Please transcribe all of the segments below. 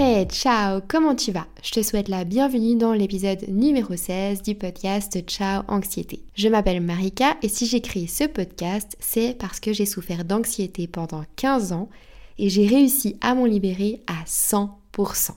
Hey, ciao, comment tu vas? Je te souhaite la bienvenue dans l'épisode numéro 16 du podcast Ciao Anxiété. Je m'appelle Marika et si j'ai créé ce podcast, c'est parce que j'ai souffert d'anxiété pendant 15 ans et j'ai réussi à m'en libérer à 100%.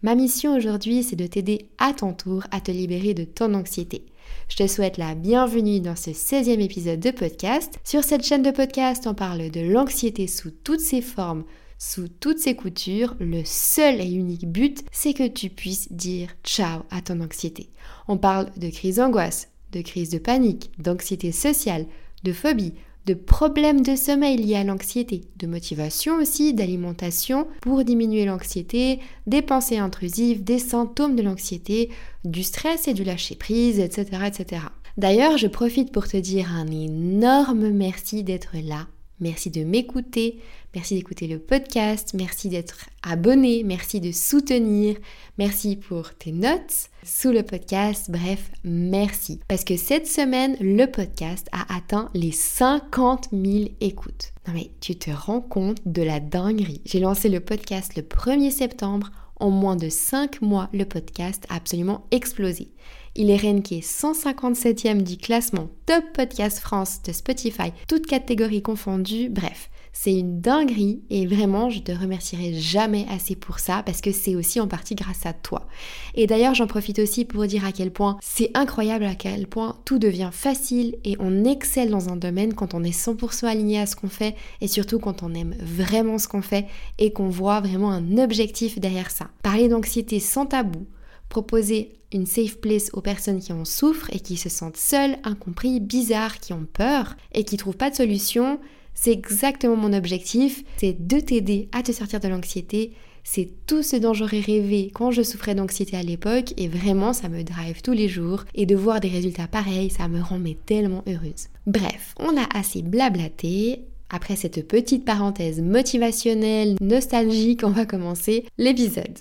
Ma mission aujourd'hui, c'est de t'aider à ton tour à te libérer de ton anxiété. Je te souhaite la bienvenue dans ce 16e épisode de podcast. Sur cette chaîne de podcast, on parle de l'anxiété sous toutes ses formes, sous toutes ses coutures. Le seul et unique but, c'est que tu puisses dire ciao à ton anxiété. On parle de crise d'angoisse, de crise de panique, d'anxiété sociale, de phobie, de problèmes de sommeil liés à l'anxiété, de motivation aussi, d'alimentation pour diminuer l'anxiété, des pensées intrusives, des symptômes de l'anxiété, du stress et du lâcher-prise, etc., etc. D'ailleurs, je profite pour te dire un énorme merci d'être là Merci de m'écouter, merci d'écouter le podcast, merci d'être abonné, merci de soutenir, merci pour tes notes sous le podcast, bref, merci. Parce que cette semaine, le podcast a atteint les 50 000 écoutes. Non mais tu te rends compte de la dinguerie. J'ai lancé le podcast le 1er septembre. En moins de 5 mois, le podcast a absolument explosé. Il est ranké 157e du classement Top Podcast France de Spotify, toutes catégories confondues. Bref, c'est une dinguerie et vraiment je te remercierai jamais assez pour ça parce que c'est aussi en partie grâce à toi. Et d'ailleurs j'en profite aussi pour dire à quel point c'est incroyable à quel point tout devient facile et on excelle dans un domaine quand on est 100% aligné à ce qu'on fait et surtout quand on aime vraiment ce qu'on fait et qu'on voit vraiment un objectif derrière ça. Parler d'anxiété sans tabou, proposer une safe place aux personnes qui en souffrent et qui se sentent seules, incompris, bizarres, qui ont peur et qui trouvent pas de solution, c'est exactement mon objectif, c'est de t'aider à te sortir de l'anxiété. C'est tout ce dont j'aurais rêvé quand je souffrais d'anxiété à l'époque et vraiment ça me drive tous les jours et de voir des résultats pareils, ça me rend tellement heureuse. Bref, on a assez blablaté. Après cette petite parenthèse motivationnelle, nostalgique, on va commencer l'épisode.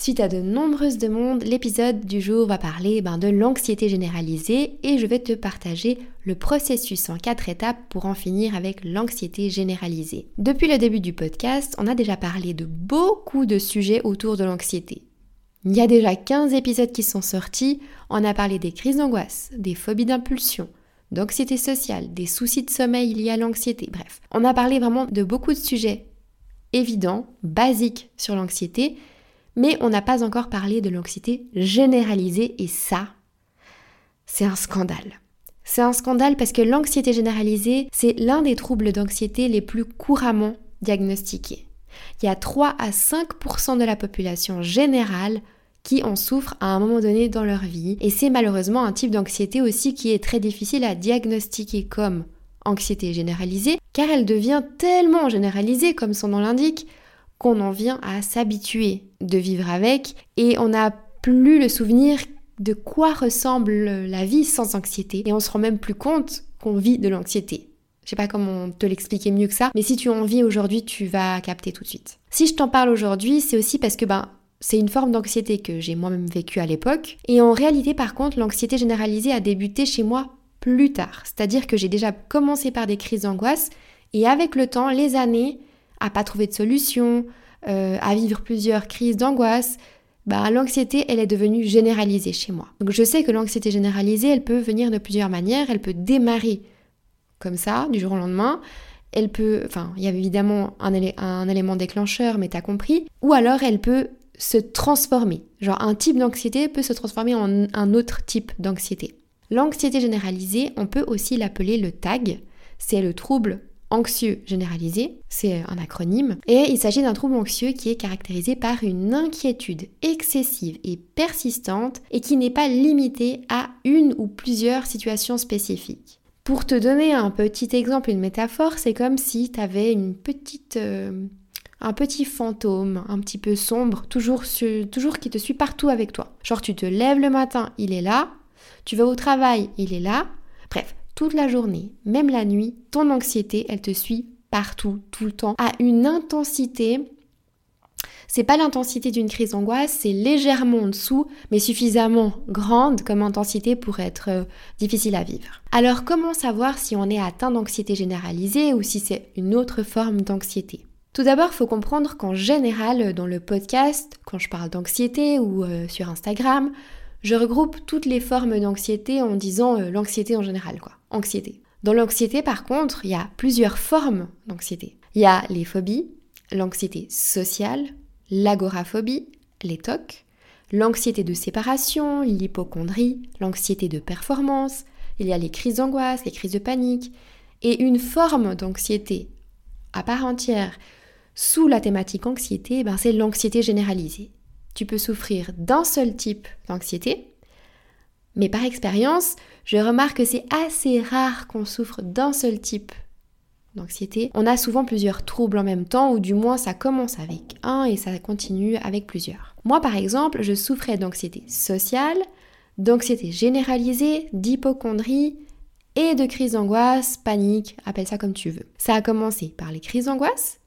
Suite à de nombreuses demandes, l'épisode du jour va parler ben, de l'anxiété généralisée et je vais te partager le processus en quatre étapes pour en finir avec l'anxiété généralisée. Depuis le début du podcast, on a déjà parlé de beaucoup de sujets autour de l'anxiété. Il y a déjà 15 épisodes qui sont sortis, on a parlé des crises d'angoisse, des phobies d'impulsion, d'anxiété sociale, des soucis de sommeil liés à l'anxiété, bref. On a parlé vraiment de beaucoup de sujets évidents, basiques sur l'anxiété, mais on n'a pas encore parlé de l'anxiété généralisée et ça, c'est un scandale. C'est un scandale parce que l'anxiété généralisée, c'est l'un des troubles d'anxiété les plus couramment diagnostiqués. Il y a 3 à 5% de la population générale qui en souffrent à un moment donné dans leur vie. Et c'est malheureusement un type d'anxiété aussi qui est très difficile à diagnostiquer comme anxiété généralisée, car elle devient tellement généralisée, comme son nom l'indique, qu'on en vient à s'habituer de vivre avec et on n'a plus le souvenir de quoi ressemble la vie sans anxiété et on se rend même plus compte qu'on vit de l'anxiété. Je sais pas comment te l'expliquer mieux que ça, mais si tu en vis aujourd'hui, tu vas capter tout de suite. Si je t'en parle aujourd'hui, c'est aussi parce que ben c'est une forme d'anxiété que j'ai moi-même vécue à l'époque et en réalité par contre, l'anxiété généralisée a débuté chez moi plus tard, c'est-à-dire que j'ai déjà commencé par des crises d'angoisse et avec le temps, les années, à pas trouver de solution, euh, à vivre plusieurs crises d'angoisse, bah, l'anxiété, elle est devenue généralisée chez moi. Donc je sais que l'anxiété généralisée, elle peut venir de plusieurs manières. Elle peut démarrer comme ça, du jour au lendemain. Elle peut, enfin, il y a évidemment un, un élément déclencheur, mais t'as compris. Ou alors elle peut se transformer. Genre un type d'anxiété peut se transformer en un autre type d'anxiété. L'anxiété généralisée, on peut aussi l'appeler le TAG. C'est le trouble anxieux généralisé, c'est un acronyme, et il s'agit d'un trouble anxieux qui est caractérisé par une inquiétude excessive et persistante et qui n'est pas limitée à une ou plusieurs situations spécifiques. Pour te donner un petit exemple, une métaphore, c'est comme si tu avais une petite, euh, un petit fantôme un petit peu sombre, toujours, toujours qui te suit partout avec toi. Genre tu te lèves le matin, il est là, tu vas au travail, il est là. Bref, toute la journée, même la nuit, ton anxiété, elle te suit partout, tout le temps, à une intensité. C'est pas l'intensité d'une crise d'angoisse, c'est légèrement en dessous, mais suffisamment grande comme intensité pour être euh, difficile à vivre. Alors comment savoir si on est atteint d'anxiété généralisée ou si c'est une autre forme d'anxiété? Tout d'abord, faut comprendre qu'en général, dans le podcast, quand je parle d'anxiété ou euh, sur Instagram, je regroupe toutes les formes d'anxiété en disant euh, l'anxiété en général, quoi. Anxiété. Dans l'anxiété, par contre, il y a plusieurs formes d'anxiété. Il y a les phobies, l'anxiété sociale, l'agoraphobie, les TOC, l'anxiété de séparation, l'hypochondrie, l'anxiété de performance, il y a les crises d'angoisse, les crises de panique, et une forme d'anxiété à part entière sous la thématique anxiété, ben c'est l'anxiété généralisée. Tu peux souffrir d'un seul type d'anxiété, mais par expérience, je remarque que c'est assez rare qu'on souffre d'un seul type d'anxiété. On a souvent plusieurs troubles en même temps, ou du moins ça commence avec un et ça continue avec plusieurs. Moi par exemple, je souffrais d'anxiété sociale, d'anxiété généralisée, d'hypochondrie et de crise d'angoisse, panique, appelle ça comme tu veux. Ça a commencé par les crises d'angoisse,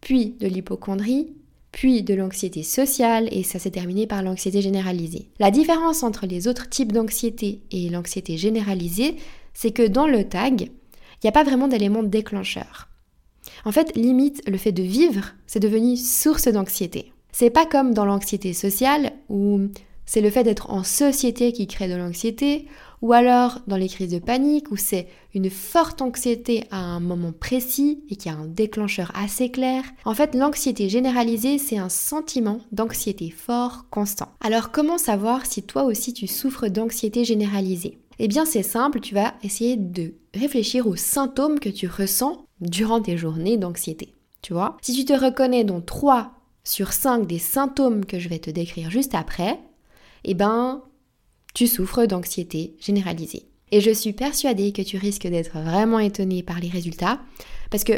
puis de l'hypochondrie, puis de l'anxiété sociale et ça s'est terminé par l'anxiété généralisée. La différence entre les autres types d'anxiété et l'anxiété généralisée, c'est que dans le tag, il n'y a pas vraiment d'élément déclencheur. En fait, limite, le fait de vivre, c'est devenu source d'anxiété. C'est pas comme dans l'anxiété sociale où c'est le fait d'être en société qui crée de l'anxiété, ou alors dans les crises de panique où c'est une forte anxiété à un moment précis et qui a un déclencheur assez clair. En fait, l'anxiété généralisée, c'est un sentiment d'anxiété fort, constant. Alors comment savoir si toi aussi tu souffres d'anxiété généralisée? Eh bien c'est simple, tu vas essayer de réfléchir aux symptômes que tu ressens durant tes journées d'anxiété. Tu vois? Si tu te reconnais dans 3 sur 5 des symptômes que je vais te décrire juste après, eh ben, tu souffres d'anxiété généralisée. Et je suis persuadée que tu risques d'être vraiment étonné par les résultats, parce que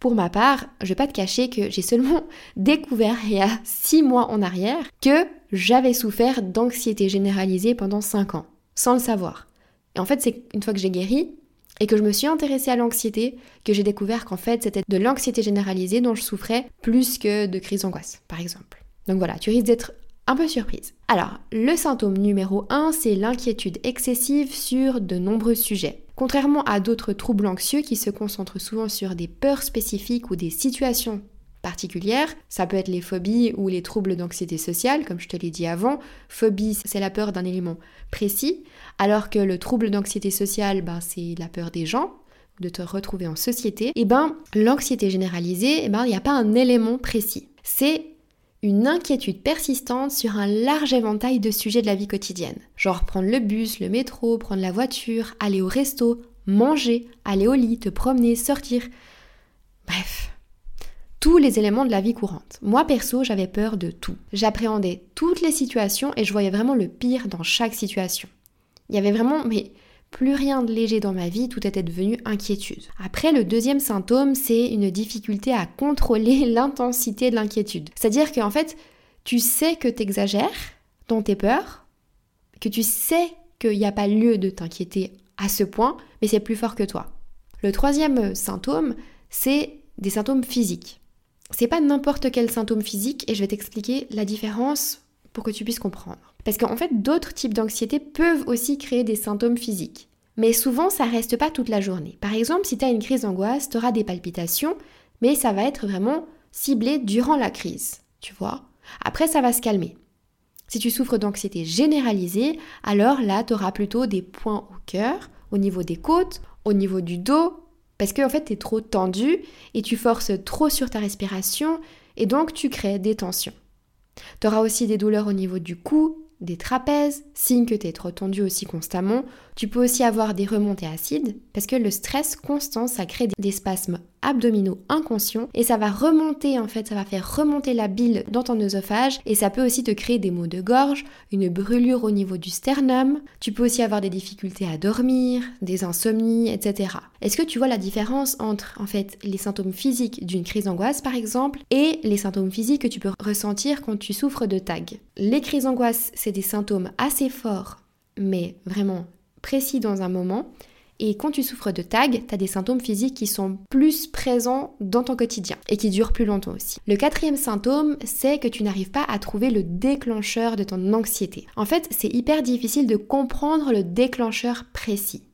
pour ma part, je vais pas te cacher que j'ai seulement découvert il y a 6 mois en arrière que j'avais souffert d'anxiété généralisée pendant 5 ans, sans le savoir. Et en fait, c'est une fois que j'ai guéri et que je me suis intéressée à l'anxiété que j'ai découvert qu'en fait, c'était de l'anxiété généralisée dont je souffrais plus que de crise d'angoisse, par exemple. Donc voilà, tu risques d'être un peu surprise. Alors, le symptôme numéro 1, c'est l'inquiétude excessive sur de nombreux sujets. Contrairement à d'autres troubles anxieux qui se concentrent souvent sur des peurs spécifiques ou des situations particulières, ça peut être les phobies ou les troubles d'anxiété sociale, comme je te l'ai dit avant. Phobie, c'est la peur d'un élément précis, alors que le trouble d'anxiété sociale, ben, c'est la peur des gens, de te retrouver en société. Et ben, l'anxiété généralisée, eh ben, il n'y a pas un élément précis. C'est une inquiétude persistante sur un large éventail de sujets de la vie quotidienne. Genre prendre le bus, le métro, prendre la voiture, aller au resto, manger, aller au lit, te promener, sortir. Bref, tous les éléments de la vie courante. Moi perso, j'avais peur de tout. J'appréhendais toutes les situations et je voyais vraiment le pire dans chaque situation. Il y avait vraiment mais plus rien de léger dans ma vie, tout était devenu inquiétude. Après, le deuxième symptôme, c'est une difficulté à contrôler l'intensité de l'inquiétude. C'est-à-dire qu'en fait, tu sais que tu exagères dans tes peurs, que tu sais qu'il n'y a pas lieu de t'inquiéter à ce point, mais c'est plus fort que toi. Le troisième symptôme, c'est des symptômes physiques. C'est pas n'importe quel symptôme physique et je vais t'expliquer la différence pour que tu puisses comprendre. Parce qu'en fait, d'autres types d'anxiété peuvent aussi créer des symptômes physiques. Mais souvent, ça reste pas toute la journée. Par exemple, si tu as une crise d'angoisse, tu auras des palpitations, mais ça va être vraiment ciblé durant la crise, tu vois. Après, ça va se calmer. Si tu souffres d'anxiété généralisée, alors là, tu auras plutôt des points au cœur, au niveau des côtes, au niveau du dos, parce qu'en en fait, tu es trop tendu et tu forces trop sur ta respiration et donc tu crées des tensions. Tu auras aussi des douleurs au niveau du cou, des trapèzes, signe que tu es trop tendu aussi constamment. Tu peux aussi avoir des remontées acides parce que le stress constant, ça crée des spasmes abdominaux inconscients et ça va remonter en fait, ça va faire remonter la bile dans ton œsophage et ça peut aussi te créer des maux de gorge, une brûlure au niveau du sternum. Tu peux aussi avoir des difficultés à dormir, des insomnies, etc. Est-ce que tu vois la différence entre en fait les symptômes physiques d'une crise d'angoisse par exemple et les symptômes physiques que tu peux ressentir quand tu souffres de TAG Les crises d'angoisse, c'est des symptômes assez forts mais vraiment précis dans un moment et quand tu souffres de TAG, tu as des symptômes physiques qui sont plus présents dans ton quotidien et qui durent plus longtemps aussi. Le quatrième symptôme, c'est que tu n'arrives pas à trouver le déclencheur de ton anxiété. En fait, c'est hyper difficile de comprendre le déclencheur précis.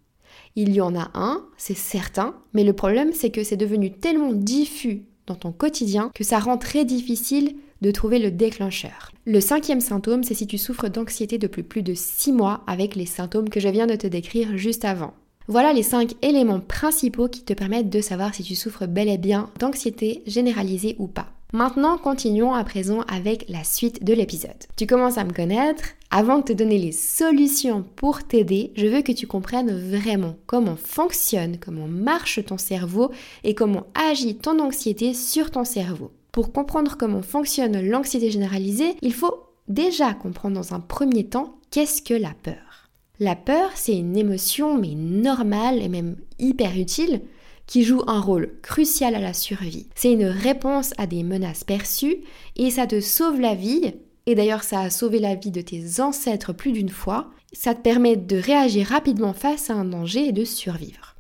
Il y en a un, c'est certain, mais le problème c'est que c'est devenu tellement diffus dans ton quotidien que ça rend très difficile de trouver le déclencheur. Le cinquième symptôme, c'est si tu souffres d'anxiété depuis plus de 6 mois avec les symptômes que je viens de te décrire juste avant. Voilà les 5 éléments principaux qui te permettent de savoir si tu souffres bel et bien d'anxiété généralisée ou pas. Maintenant, continuons à présent avec la suite de l'épisode. Tu commences à me connaître. Avant de te donner les solutions pour t'aider, je veux que tu comprennes vraiment comment fonctionne, comment marche ton cerveau et comment agit ton anxiété sur ton cerveau. Pour comprendre comment fonctionne l'anxiété généralisée, il faut déjà comprendre dans un premier temps qu'est-ce que la peur. La peur, c'est une émotion mais normale et même hyper utile qui joue un rôle crucial à la survie. C'est une réponse à des menaces perçues et ça te sauve la vie. Et d'ailleurs, ça a sauvé la vie de tes ancêtres plus d'une fois. Ça te permet de réagir rapidement face à un danger et de survivre.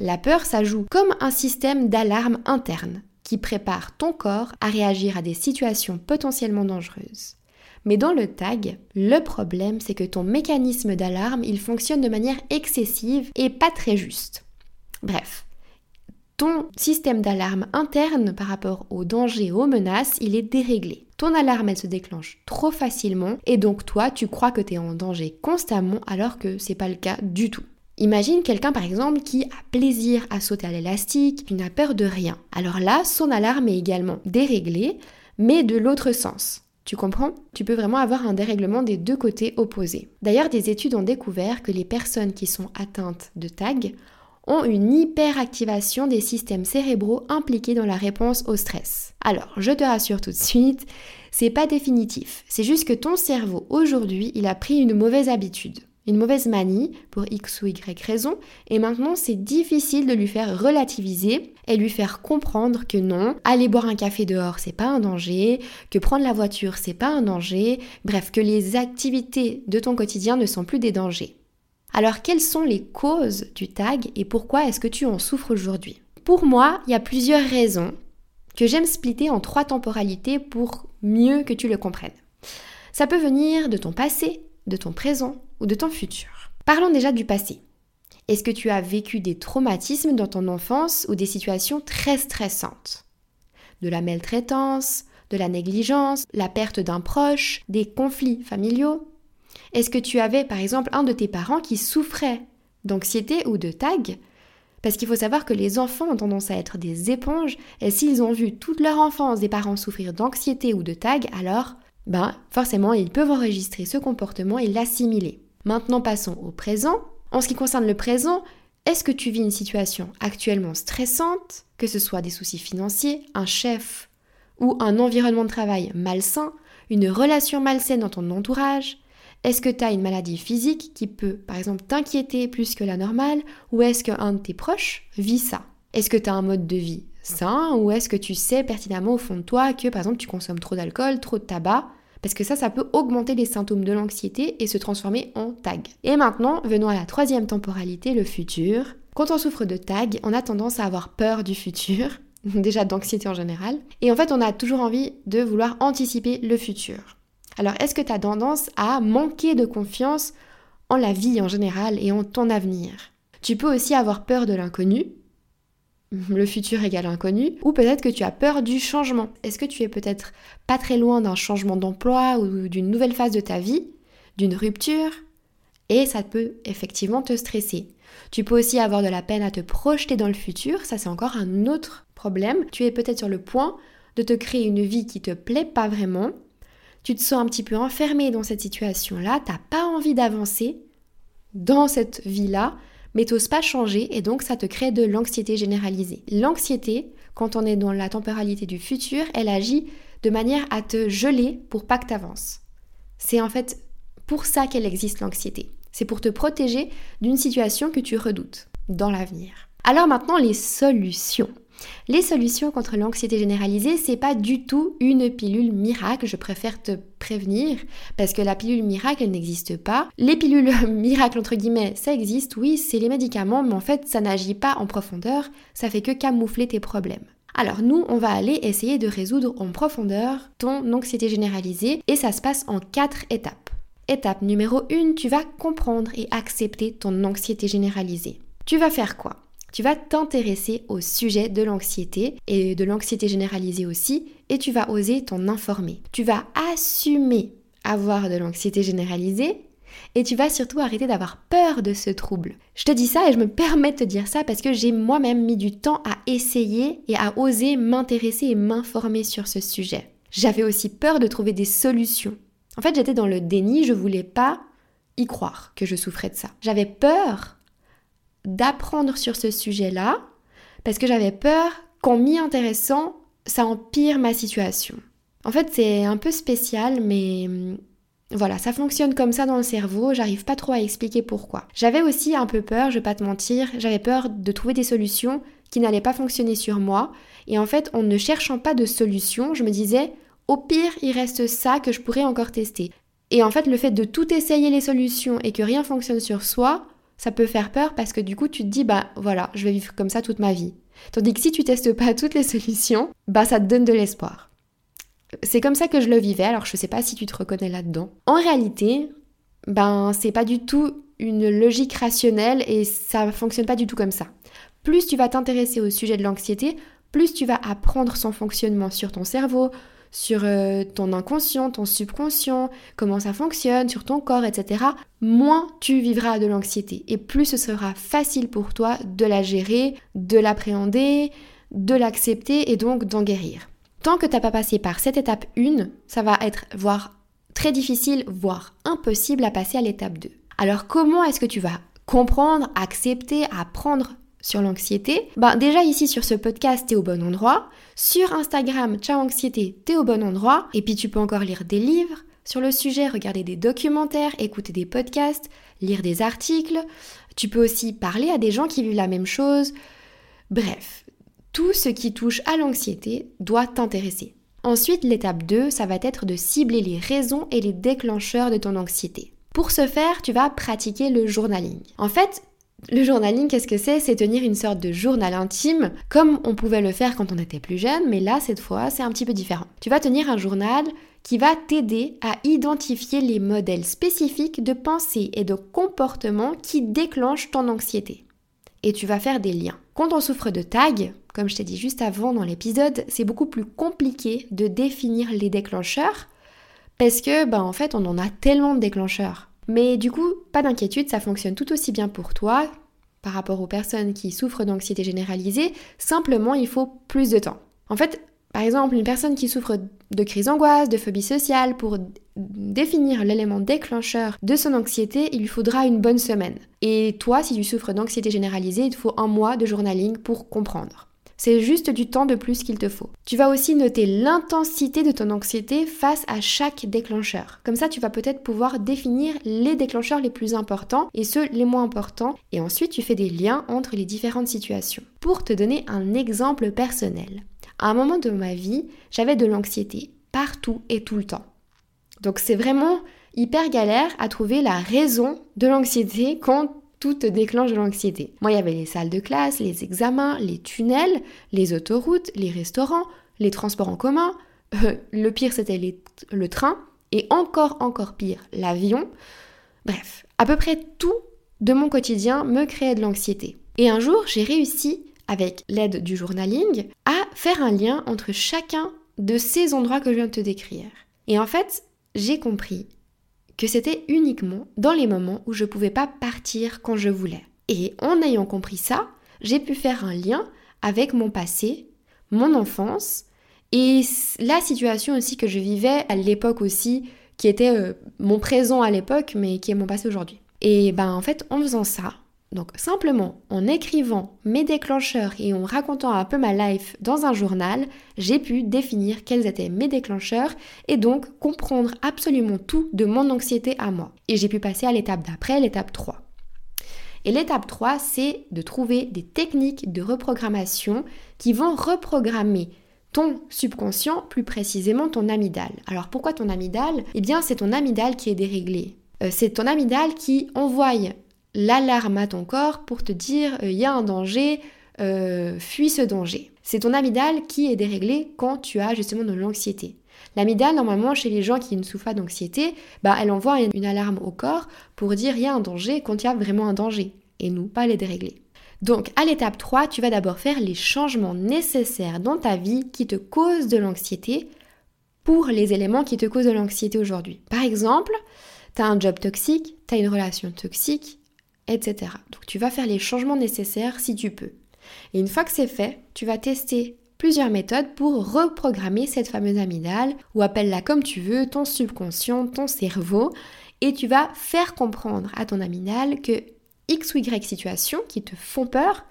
La peur, ça joue comme un système d'alarme interne qui prépare ton corps à réagir à des situations potentiellement dangereuses. Mais dans le tag, le problème c'est que ton mécanisme d'alarme, il fonctionne de manière excessive et pas très juste. Bref, ton système d'alarme interne par rapport aux dangers aux menaces, il est déréglé. Ton alarme, elle se déclenche trop facilement et donc toi, tu crois que tu es en danger constamment alors que c'est pas le cas du tout. Imagine quelqu'un par exemple qui a plaisir à sauter à l'élastique, qui n'a peur de rien. Alors là, son alarme est également déréglée, mais de l'autre sens. Tu comprends? Tu peux vraiment avoir un dérèglement des deux côtés opposés. D'ailleurs, des études ont découvert que les personnes qui sont atteintes de TAG ont une hyperactivation des systèmes cérébraux impliqués dans la réponse au stress. Alors, je te rassure tout de suite, c'est pas définitif. C'est juste que ton cerveau aujourd'hui, il a pris une mauvaise habitude une mauvaise manie pour X ou Y raison, et maintenant c'est difficile de lui faire relativiser et lui faire comprendre que non, aller boire un café dehors c'est pas un danger, que prendre la voiture c'est pas un danger, bref, que les activités de ton quotidien ne sont plus des dangers. Alors quelles sont les causes du tag et pourquoi est-ce que tu en souffres aujourd'hui? Pour moi, il y a plusieurs raisons que j'aime splitter en trois temporalités pour mieux que tu le comprennes. Ça peut venir de ton passé, de ton présent ou de ton futur. Parlons déjà du passé. Est-ce que tu as vécu des traumatismes dans ton enfance ou des situations très stressantes? De la maltraitance, de la négligence, la perte d'un proche, des conflits familiaux? Est-ce que tu avais par exemple un de tes parents qui souffrait d'anxiété ou de tag? Parce qu'il faut savoir que les enfants ont tendance à être des éponges, et s'ils ont vu toute leur enfance des parents souffrir d'anxiété ou de tag, alors ben forcément ils peuvent enregistrer ce comportement et l'assimiler. Maintenant passons au présent. En ce qui concerne le présent, est-ce que tu vis une situation actuellement stressante, que ce soit des soucis financiers, un chef ou un environnement de travail malsain, une relation malsaine dans ton entourage? Est-ce que tu as une maladie physique qui peut par exemple t'inquiéter plus que la normale ou est-ce qu'un de tes proches vit ça? Est-ce que tu as un mode de vie sain ou est-ce que tu sais pertinemment au fond de toi que par exemple tu consommes trop d'alcool, trop de tabac parce que ça, ça peut augmenter les symptômes de l'anxiété et se transformer en tag. Et maintenant, venons à la troisième temporalité, le futur. Quand on souffre de tag, on a tendance à avoir peur du futur, déjà d'anxiété en général, et en fait, on a toujours envie de vouloir anticiper le futur. Alors, est-ce que tu as tendance à manquer de confiance en la vie en général et en ton avenir? Tu peux aussi avoir peur de l'inconnu, le futur égale inconnu, ou peut-être que tu as peur du changement. Est-ce que tu es peut-être pas très loin d'un changement d'emploi ou d'une nouvelle phase de ta vie, d'une rupture? Et ça peut effectivement te stresser. Tu peux aussi avoir de la peine à te projeter dans le futur, ça c'est encore un autre problème. Tu es peut-être sur le point de te créer une vie qui te plaît pas vraiment. Tu te sens un petit peu enfermé dans cette situation-là, t'as pas envie d'avancer dans cette vie-là, mais t'oses pas changer et donc ça te crée de l'anxiété généralisée. L'anxiété, quand on est dans la temporalité du futur, elle agit de manière à te geler pour pas que t'avances. C'est en fait pour ça qu'elle existe l'anxiété. C'est pour te protéger d'une situation que tu redoutes dans l'avenir. Alors maintenant les solutions. Les solutions contre l'anxiété généralisée, c'est pas du tout une pilule miracle, je préfère te parce que la pilule miracle, n'existe pas. Les pilules miracles, entre guillemets, ça existe, oui, c'est les médicaments, mais en fait, ça n'agit pas en profondeur, ça fait que camoufler tes problèmes. Alors nous, on va aller essayer de résoudre en profondeur ton anxiété généralisée, et ça se passe en quatre étapes. Étape numéro 1, tu vas comprendre et accepter ton anxiété généralisée. Tu vas faire quoi? Tu vas t'intéresser au sujet de l'anxiété et de l'anxiété généralisée aussi et tu vas oser t'en informer. Tu vas assumer avoir de l'anxiété généralisée et tu vas surtout arrêter d'avoir peur de ce trouble. Je te dis ça et je me permets de te dire ça parce que j'ai moi-même mis du temps à essayer et à oser m'intéresser et m'informer sur ce sujet. J'avais aussi peur de trouver des solutions. En fait, j'étais dans le déni, je voulais pas y croire que je souffrais de ça. J'avais peur d'apprendre sur ce sujet-là parce que j'avais peur qu'en m'y intéressant, ça empire ma situation. En fait, c'est un peu spécial, mais hum, voilà, ça fonctionne comme ça dans le cerveau, j'arrive pas trop à expliquer pourquoi. J'avais aussi un peu peur, je vais pas te mentir, j'avais peur de trouver des solutions qui n'allaient pas fonctionner sur moi. Et en fait, en ne cherchant pas de solution, je me disais, au pire, il reste ça que je pourrais encore tester. Et en fait, le fait de tout essayer les solutions et que rien fonctionne sur soi, ça peut faire peur parce que du coup, tu te dis, bah voilà, je vais vivre comme ça toute ma vie. Tandis que si tu testes pas toutes les solutions, bah ça te donne de l'espoir. C'est comme ça que je le vivais, alors je sais pas si tu te reconnais là-dedans. En réalité, ben c'est pas du tout une logique rationnelle et ça fonctionne pas du tout comme ça. Plus tu vas t'intéresser au sujet de l'anxiété, plus tu vas apprendre son fonctionnement sur ton cerveau, sur euh, ton inconscient, ton subconscient, comment ça fonctionne, sur ton corps, etc., moins tu vivras de l'anxiété et plus ce sera facile pour toi de la gérer, de l'appréhender, de l'accepter et donc d'en guérir. Tant que tu n'as pas passé par cette étape 1, ça va être voire très difficile, voire impossible à passer à l'étape 2. Alors comment est-ce que tu vas comprendre, accepter, apprendre sur l'anxiété, bah déjà ici sur ce podcast, t'es au bon endroit. Sur Instagram, Ciao Anxiété, t'es au bon endroit. Et puis tu peux encore lire des livres sur le sujet, regarder des documentaires, écouter des podcasts, lire des articles. Tu peux aussi parler à des gens qui vivent la même chose. Bref, tout ce qui touche à l'anxiété doit t'intéresser. Ensuite, l'étape 2, ça va être de cibler les raisons et les déclencheurs de ton anxiété. Pour ce faire, tu vas pratiquer le journaling. En fait, le journaling, qu'est-ce que c'est? C'est tenir une sorte de journal intime, comme on pouvait le faire quand on était plus jeune, mais là, cette fois, c'est un petit peu différent. Tu vas tenir un journal qui va t'aider à identifier les modèles spécifiques de pensée et de comportement qui déclenchent ton anxiété. Et tu vas faire des liens. Quand on souffre de tag, comme je t'ai dit juste avant dans l'épisode, c'est beaucoup plus compliqué de définir les déclencheurs parce que, ben, en fait, on en a tellement de déclencheurs. Mais du coup, pas d'inquiétude, ça fonctionne tout aussi bien pour toi par rapport aux personnes qui souffrent d'anxiété généralisée, simplement il faut plus de temps. En fait, par exemple, une personne qui souffre de crise d'angoisse, de phobie sociale, pour définir l'élément déclencheur de son anxiété, il lui faudra une bonne semaine. Et toi, si tu souffres d'anxiété généralisée, il te faut un mois de journaling pour comprendre. C'est juste du temps de plus qu'il te faut. Tu vas aussi noter l'intensité de ton anxiété face à chaque déclencheur. Comme ça, tu vas peut-être pouvoir définir les déclencheurs les plus importants et ceux les moins importants. Et ensuite, tu fais des liens entre les différentes situations. Pour te donner un exemple personnel, à un moment de ma vie, j'avais de l'anxiété partout et tout le temps. Donc c'est vraiment hyper galère à trouver la raison de l'anxiété quand tout te déclenche de l'anxiété. Moi, il y avait les salles de classe, les examens, les tunnels, les autoroutes, les restaurants, les transports en commun. Euh, le pire, c'était le train. Et encore, encore pire, l'avion. Bref, à peu près tout de mon quotidien me créait de l'anxiété. Et un jour, j'ai réussi, avec l'aide du journaling, à faire un lien entre chacun de ces endroits que je viens de te décrire. Et en fait, j'ai compris que c'était uniquement dans les moments où je pouvais pas partir quand je voulais. Et en ayant compris ça, j'ai pu faire un lien avec mon passé, mon enfance et la situation aussi que je vivais à l'époque aussi, qui était euh, mon présent à l'époque, mais qui est mon passé aujourd'hui. Et ben en fait, en faisant ça, donc simplement en écrivant mes déclencheurs et en racontant un peu ma life dans un journal, j'ai pu définir quels étaient mes déclencheurs et donc comprendre absolument tout de mon anxiété à moi. Et j'ai pu passer à l'étape d'après, l'étape 3. Et l'étape 3, c'est de trouver des techniques de reprogrammation qui vont reprogrammer ton subconscient, plus précisément ton amygdale. Alors pourquoi ton amygdale? Eh bien c'est ton amygdale qui est déréglé. Euh, c'est ton amygdale qui envoie l'alarme à ton corps pour te dire il euh, y a un danger, euh, fuis ce danger. C'est ton amygdale qui est déréglée quand tu as justement de l'anxiété. L'amygdale, normalement, chez les gens qui ne souffrent pas d'anxiété, bah, elle envoie une alarme au corps pour dire il y a un danger quand il y a vraiment un danger, et nous, pas les dérégler. Donc à l'étape 3, tu vas d'abord faire les changements nécessaires dans ta vie qui te causent de l'anxiété pour les éléments qui te causent de l'anxiété aujourd'hui. Par exemple, tu as un job toxique, tu as une relation toxique, etc. Donc tu vas faire les changements nécessaires si tu peux. Et une fois que c'est fait, tu vas tester plusieurs méthodes pour reprogrammer cette fameuse amygdale, ou appelle-la comme tu veux, ton subconscient, ton cerveau, et tu vas faire comprendre à ton amygdale que X ou Y situations qui te font peur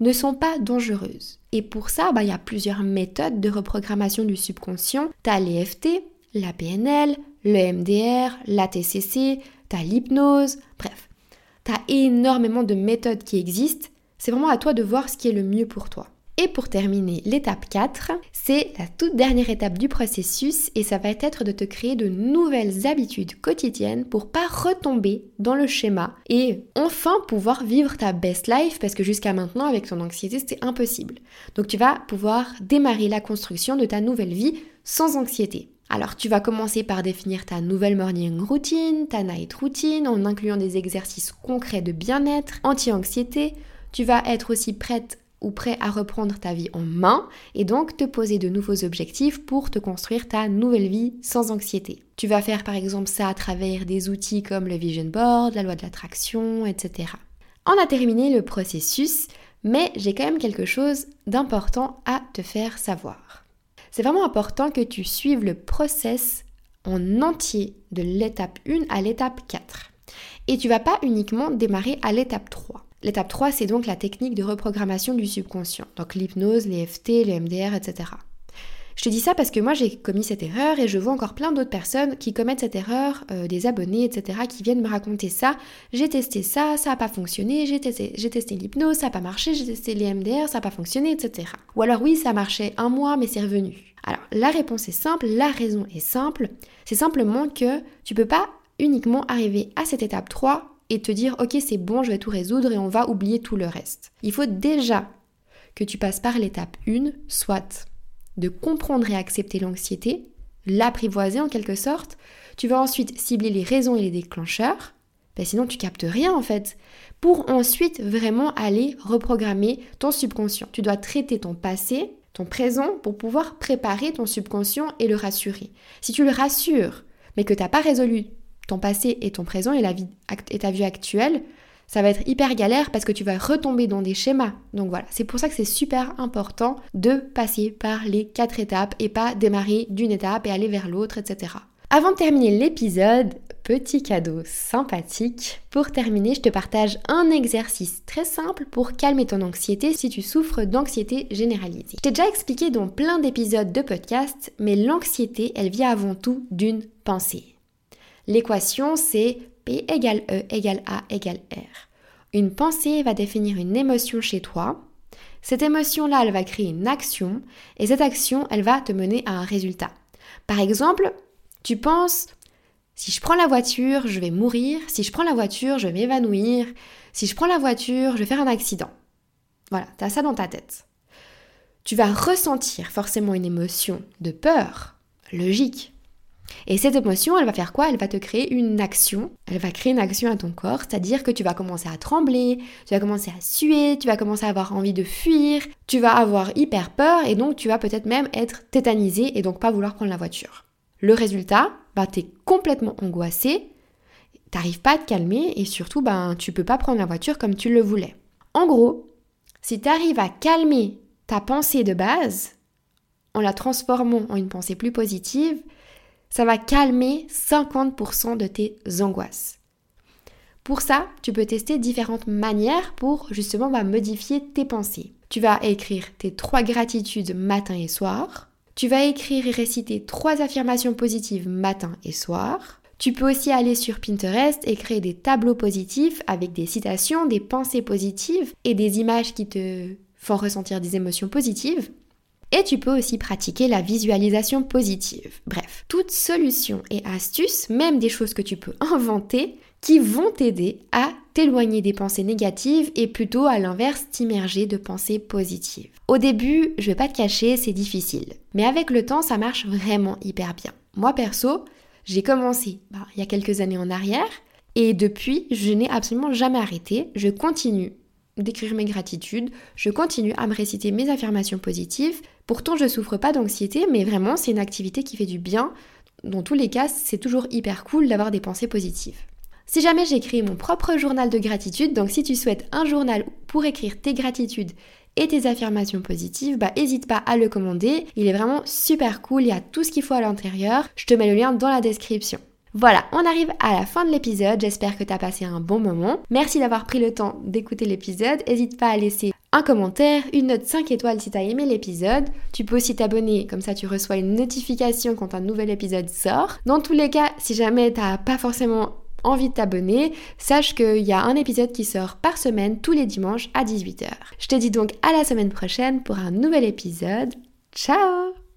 ne sont pas dangereuses. Et pour ça, bah, il y a plusieurs méthodes de reprogrammation du subconscient. Tu as l'EFT, la PNL, le MDR, la TCC, tu as l'hypnose, bref. Tu énormément de méthodes qui existent. C'est vraiment à toi de voir ce qui est le mieux pour toi. Et pour terminer, l'étape 4, c'est la toute dernière étape du processus et ça va être de te créer de nouvelles habitudes quotidiennes pour pas retomber dans le schéma et enfin pouvoir vivre ta best life parce que jusqu'à maintenant avec ton anxiété c'était impossible. Donc tu vas pouvoir démarrer la construction de ta nouvelle vie sans anxiété. Alors tu vas commencer par définir ta nouvelle morning routine, ta night routine en incluant des exercices concrets de bien-être, anti-anxiété. Tu vas être aussi prête ou prêt à reprendre ta vie en main et donc te poser de nouveaux objectifs pour te construire ta nouvelle vie sans anxiété. Tu vas faire par exemple ça à travers des outils comme le vision board, la loi de l'attraction, etc. On a terminé le processus, mais j'ai quand même quelque chose d'important à te faire savoir. C'est vraiment important que tu suives le process en entier de l'étape 1 à l'étape 4. Et tu vas pas uniquement démarrer à l'étape 3. L'étape 3, c'est donc la technique de reprogrammation du subconscient, donc l'hypnose, les FT, les MDR, etc. Je te dis ça parce que moi j'ai commis cette erreur et je vois encore plein d'autres personnes qui commettent cette erreur, euh, des abonnés, etc., qui viennent me raconter ça. J'ai testé ça, ça n'a pas fonctionné, j'ai testé, testé l'hypnose, ça n'a pas marché, j'ai testé les MDR, ça n'a pas fonctionné, etc. Ou alors oui, ça marchait un mois, mais c'est revenu. Alors la réponse est simple, la raison est simple, c'est simplement que tu peux pas uniquement arriver à cette étape 3 et te dire ok c'est bon, je vais tout résoudre et on va oublier tout le reste. Il faut déjà que tu passes par l'étape 1, soit de comprendre et accepter l'anxiété, l'apprivoiser en quelque sorte. Tu vas ensuite cibler les raisons et les déclencheurs, ben sinon tu captes rien en fait. Pour ensuite vraiment aller reprogrammer ton subconscient. Tu dois traiter ton passé, ton présent pour pouvoir préparer ton subconscient et le rassurer. Si tu le rassures, mais que tu n'as pas résolu ton passé et ton présent et, la vie, et ta vie actuelle, ça va être hyper galère parce que tu vas retomber dans des schémas. Donc voilà, c'est pour ça que c'est super important de passer par les quatre étapes et pas démarrer d'une étape et aller vers l'autre, etc. Avant de terminer l'épisode, petit cadeau sympathique. Pour terminer, je te partage un exercice très simple pour calmer ton anxiété si tu souffres d'anxiété généralisée. Je t'ai déjà expliqué dans plein d'épisodes de podcast, mais l'anxiété, elle vient avant tout d'une pensée. L'équation, c'est P égale E égale A égale R. Une pensée va définir une émotion chez toi. Cette émotion-là, elle va créer une action et cette action, elle va te mener à un résultat. Par exemple, tu penses, si je prends la voiture, je vais mourir. Si je prends la voiture, je vais m'évanouir. Si je prends la voiture, je vais faire un accident. Voilà, tu as ça dans ta tête. Tu vas ressentir forcément une émotion de peur, logique. Et cette émotion, elle va faire quoi? Elle va te créer une action. Elle va créer une action à ton corps, c'est-à-dire que tu vas commencer à trembler, tu vas commencer à suer, tu vas commencer à avoir envie de fuir, tu vas avoir hyper peur et donc tu vas peut-être même être tétanisé et donc pas vouloir prendre la voiture. Le résultat, bah, tu es complètement angoissé, t'arrives pas à te calmer et surtout, ben, tu peux pas prendre la voiture comme tu le voulais. En gros, si tu arrives à calmer ta pensée de base, en la transformant en une pensée plus positive, ça va calmer 50% de tes angoisses. Pour ça, tu peux tester différentes manières pour justement bah, modifier tes pensées. Tu vas écrire tes trois gratitudes matin et soir. Tu vas écrire et réciter trois affirmations positives matin et soir. Tu peux aussi aller sur Pinterest et créer des tableaux positifs avec des citations, des pensées positives et des images qui te font ressentir des émotions positives. Et tu peux aussi pratiquer la visualisation positive. Bref, toutes solutions et astuces, même des choses que tu peux inventer, qui vont t'aider à t'éloigner des pensées négatives et plutôt à l'inverse t'immerger de pensées positives. Au début, je vais pas te cacher, c'est difficile. Mais avec le temps, ça marche vraiment hyper bien. Moi perso, j'ai commencé bah, il y a quelques années en arrière et depuis, je n'ai absolument jamais arrêté. Je continue d'écrire mes gratitudes, je continue à me réciter mes affirmations positives. Pourtant, je souffre pas d'anxiété, mais vraiment, c'est une activité qui fait du bien. Dans tous les cas, c'est toujours hyper cool d'avoir des pensées positives. Si jamais créé mon propre journal de gratitude, donc si tu souhaites un journal pour écrire tes gratitudes et tes affirmations positives, bah hésite pas à le commander. Il est vraiment super cool, il y a tout ce qu'il faut à l'intérieur. Je te mets le lien dans la description. Voilà, on arrive à la fin de l'épisode. J'espère que tu as passé un bon moment. Merci d'avoir pris le temps d'écouter l'épisode. N'hésite pas à laisser un commentaire, une note 5 étoiles si tu as aimé l'épisode. Tu peux aussi t'abonner, comme ça tu reçois une notification quand un nouvel épisode sort. Dans tous les cas, si jamais tu n'as pas forcément envie de t'abonner, sache qu'il y a un épisode qui sort par semaine tous les dimanches à 18h. Je te dis donc à la semaine prochaine pour un nouvel épisode. Ciao